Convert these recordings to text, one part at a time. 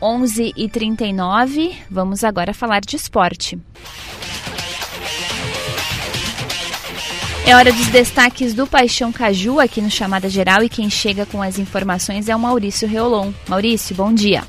11h39. Vamos agora falar de esporte. É hora dos destaques do Paixão Caju aqui no Chamada Geral e quem chega com as informações é o Maurício Reolon. Maurício, bom dia.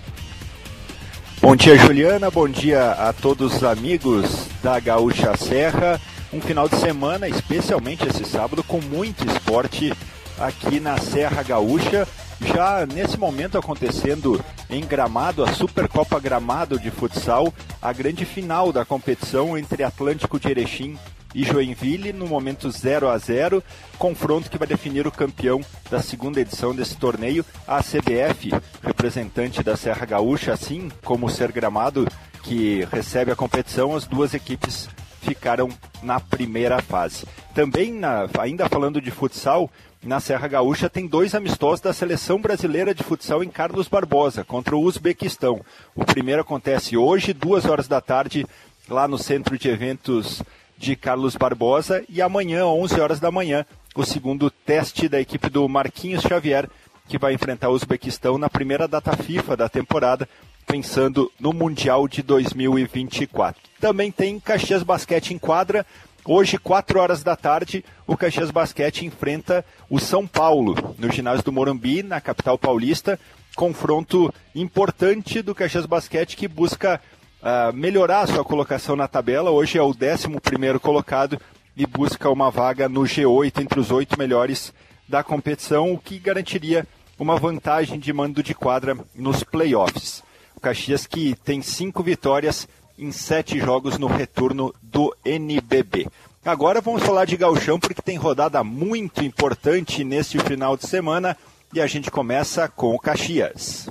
Bom dia, Juliana. Bom dia a todos os amigos da Gaúcha Serra. Um final de semana, especialmente esse sábado, com muito esporte aqui na Serra Gaúcha. Já nesse momento acontecendo em Gramado, a Supercopa Gramado de Futsal, a grande final da competição entre Atlântico de Erechim e Joinville no momento 0 a 0 confronto que vai definir o campeão da segunda edição desse torneio. A CBF, representante da Serra Gaúcha, assim como o Ser Gramado, que recebe a competição, as duas equipes ficaram na primeira fase. Também, na, ainda falando de futsal, na Serra Gaúcha tem dois amistosos da seleção brasileira de futsal em Carlos Barbosa contra o Uzbequistão. O primeiro acontece hoje, duas horas da tarde, lá no centro de eventos de Carlos Barbosa e amanhã, 11 horas da manhã, o segundo teste da equipe do Marquinhos Xavier, que vai enfrentar o Uzbequistão na primeira data FIFA da temporada, pensando no Mundial de 2024. Também tem Caxias Basquete em quadra. Hoje, 4 horas da tarde, o Caxias Basquete enfrenta o São Paulo, no ginásio do Morumbi, na capital paulista. Confronto importante do Caxias Basquete que busca uh, melhorar a sua colocação na tabela. Hoje é o 11 colocado e busca uma vaga no G8 entre os oito melhores da competição, o que garantiria uma vantagem de mando de quadra nos playoffs. O Caxias que tem cinco vitórias em sete jogos no retorno do NBB. Agora vamos falar de gauchão porque tem rodada muito importante neste final de semana e a gente começa com o Caxias.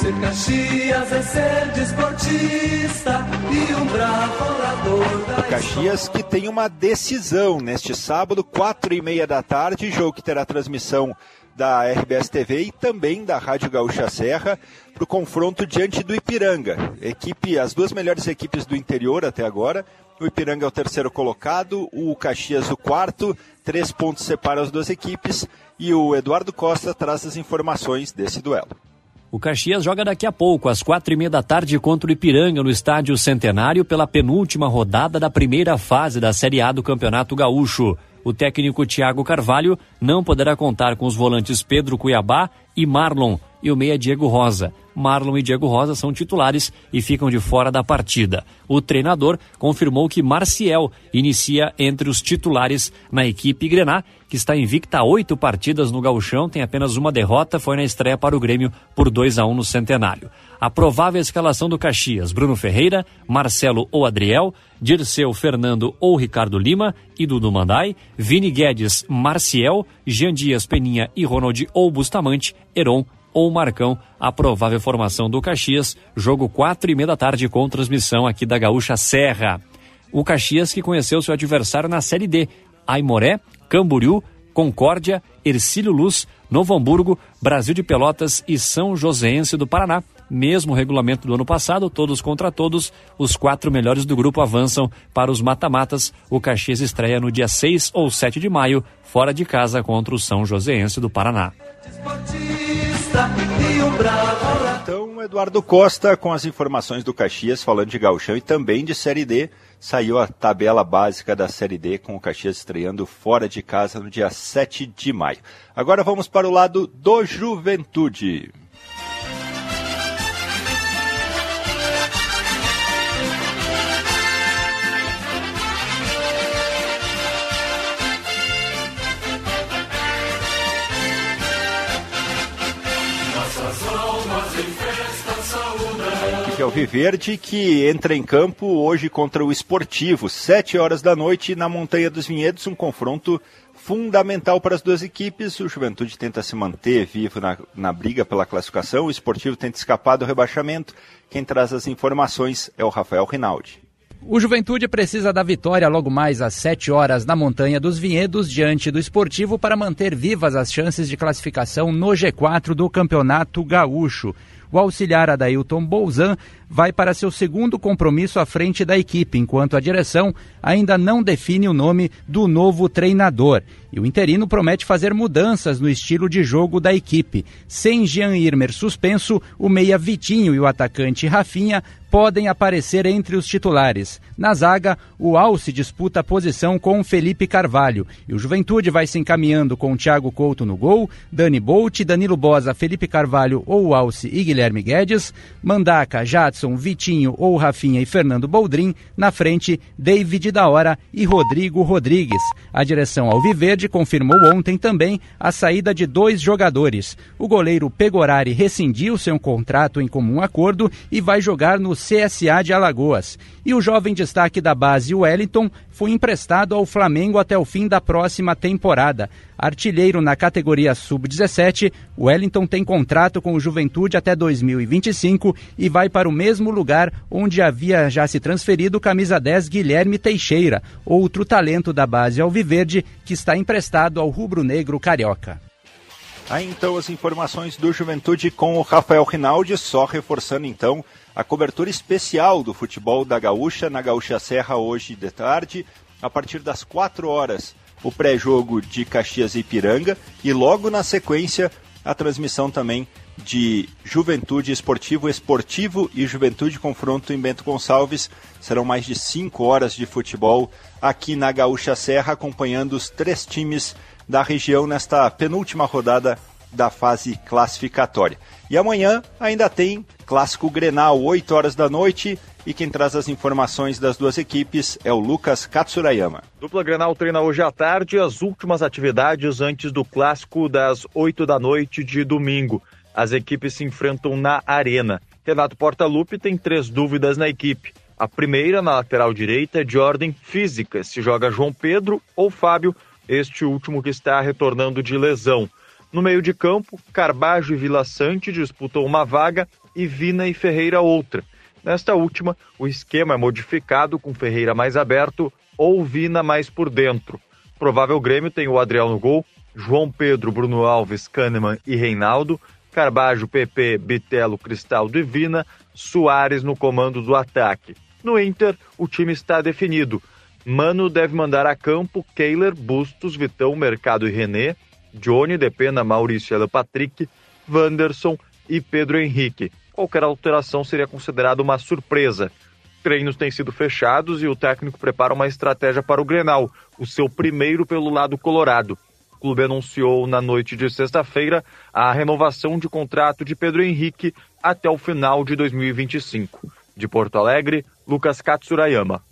Ser Caxias é ser desportista e um bravo orador da O Caxias que tem uma decisão neste sábado, quatro e meia da tarde, jogo que terá transmissão da RBS TV e também da Rádio Gaúcha Serra para o confronto diante do Ipiranga. Equipe, as duas melhores equipes do interior até agora. O Ipiranga é o terceiro colocado, o Caxias o quarto, três pontos separam as duas equipes e o Eduardo Costa traz as informações desse duelo. O Caxias joga daqui a pouco, às quatro e meia da tarde, contra o Ipiranga, no Estádio Centenário, pela penúltima rodada da primeira fase da Série A do Campeonato Gaúcho. O técnico Thiago Carvalho não poderá contar com os volantes Pedro Cuiabá e Marlon, e o meia Diego Rosa. Marlon e Diego Rosa são titulares e ficam de fora da partida. O treinador confirmou que Marcial inicia entre os titulares na equipe Grená, que está invicta a oito partidas no gauchão, tem apenas uma derrota, foi na estreia para o Grêmio por 2 a 1 no Centenário. A provável escalação do Caxias, Bruno Ferreira, Marcelo ou Adriel, Dirceu, Fernando ou Ricardo Lima e Dudu Mandai, Vini Guedes, Marcial, Jean Dias, Peninha e Ronald ou Bustamante, Heron ou Marcão, a provável formação do Caxias, jogo quatro e meia da tarde com transmissão aqui da Gaúcha Serra. O Caxias que conheceu seu adversário na Série D, Aimoré, Camboriú, Concórdia, Ercílio Luz, Novo Hamburgo, Brasil de Pelotas e São Joséense do Paraná. Mesmo regulamento do ano passado, todos contra todos, os quatro melhores do grupo avançam para os mata-matas. O Caxias estreia no dia 6 ou 7 de maio, fora de casa contra o São Joséense do Paraná. Então, Eduardo Costa com as informações do Caxias falando de Gauchão e também de Série D. Saiu a tabela básica da Série D com o Caxias estreando fora de casa no dia 7 de maio. Agora vamos para o lado do Juventude. Equipe Alviverde que entra em campo hoje contra o Esportivo, sete horas da noite na Montanha dos Vinhedos, um confronto fundamental para as duas equipes. O Juventude tenta se manter vivo na, na briga pela classificação, o Esportivo tenta escapar do rebaixamento. Quem traz as informações é o Rafael Rinaldi. O Juventude precisa da vitória logo mais às 7 horas na Montanha dos Vinhedos, diante do Esportivo, para manter vivas as chances de classificação no G4 do Campeonato Gaúcho. O auxiliar Adailton Bolzan vai para seu segundo compromisso à frente da equipe, enquanto a direção ainda não define o nome do novo treinador. E o interino promete fazer mudanças no estilo de jogo da equipe. Sem Jean Irmer suspenso, o meia Vitinho e o atacante Rafinha podem aparecer entre os titulares. Na zaga, o Alce disputa a posição com Felipe Carvalho e o Juventude vai se encaminhando com Thiago Couto no gol, Dani Bolt, Danilo Bosa, Felipe Carvalho ou Alce e Guilherme Guedes, Mandaca, Jadson, Vitinho ou Rafinha e Fernando Boldrin, na frente, David da Hora e Rodrigo Rodrigues. A direção Alviverde confirmou ontem também a saída de dois jogadores. O goleiro Pegorari rescindiu seu contrato em comum acordo e vai jogar no CSA de Alagoas. E o jovem destaque da base Wellington foi emprestado ao Flamengo até o fim da próxima temporada. Artilheiro na categoria sub-17, Wellington tem contrato com o Juventude até 2025 e vai para o mesmo lugar onde havia já se transferido o camisa 10 Guilherme Teixeira, outro talento da base Alviverde que está emprestado ao rubro-negro carioca. Aí então as informações do Juventude com o Rafael Rinaldi, só reforçando então a cobertura especial do futebol da Gaúcha na Gaúcha Serra hoje de tarde, a partir das 4 horas, o pré-jogo de Caxias e Ipiranga e logo na sequência a transmissão também de Juventude Esportivo Esportivo e Juventude Confronto em Bento Gonçalves. Serão mais de 5 horas de futebol aqui na Gaúcha Serra, acompanhando os três times da região nesta penúltima rodada da fase classificatória. E amanhã ainda tem clássico Grenal, 8 horas da noite. E quem traz as informações das duas equipes é o Lucas Katsurayama. Dupla Grenal treina hoje à tarde as últimas atividades antes do clássico das 8 da noite de domingo. As equipes se enfrentam na Arena. Renato Portaluppi tem três dúvidas na equipe. A primeira, na lateral direita, é de ordem física, se joga João Pedro ou Fábio, este último que está retornando de lesão. No meio de campo, Carbajo e Vila Sante disputam uma vaga e Vina e Ferreira outra. Nesta última, o esquema é modificado com Ferreira mais aberto ou Vina mais por dentro. Provável Grêmio tem o Adriel no gol, João Pedro, Bruno Alves, Kahneman e Reinaldo, Carbajo, PP, Bitelo, Cristaldo e Vina, Soares no comando do ataque. No Inter, o time está definido. Mano deve mandar a campo Keiler, Bustos, Vitão, Mercado e René, Johnny, Depena, Maurício Ela Patrick, Wanderson e Pedro Henrique. Qualquer alteração seria considerada uma surpresa. Treinos têm sido fechados e o técnico prepara uma estratégia para o Grenal, o seu primeiro pelo lado colorado. Clube anunciou na noite de sexta-feira a renovação de contrato de Pedro Henrique até o final de 2025. De Porto Alegre, Lucas Katsurayama.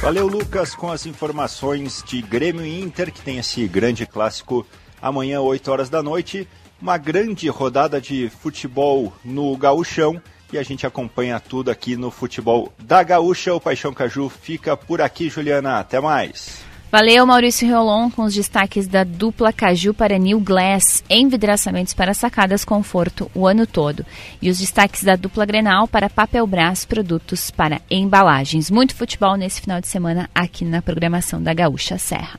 Valeu, Lucas, com as informações de Grêmio e Inter, que tem esse grande clássico amanhã, 8 horas da noite. Uma grande rodada de futebol no Gaúchão e a gente acompanha tudo aqui no futebol da Gaúcha. O Paixão Caju fica por aqui, Juliana. Até mais. Valeu, Maurício Riolon, com os destaques da dupla Caju para New Glass, envidraçamentos para sacadas conforto o ano todo. E os destaques da dupla Grenal para Papel Brás, produtos para embalagens. Muito futebol nesse final de semana aqui na programação da Gaúcha Serra.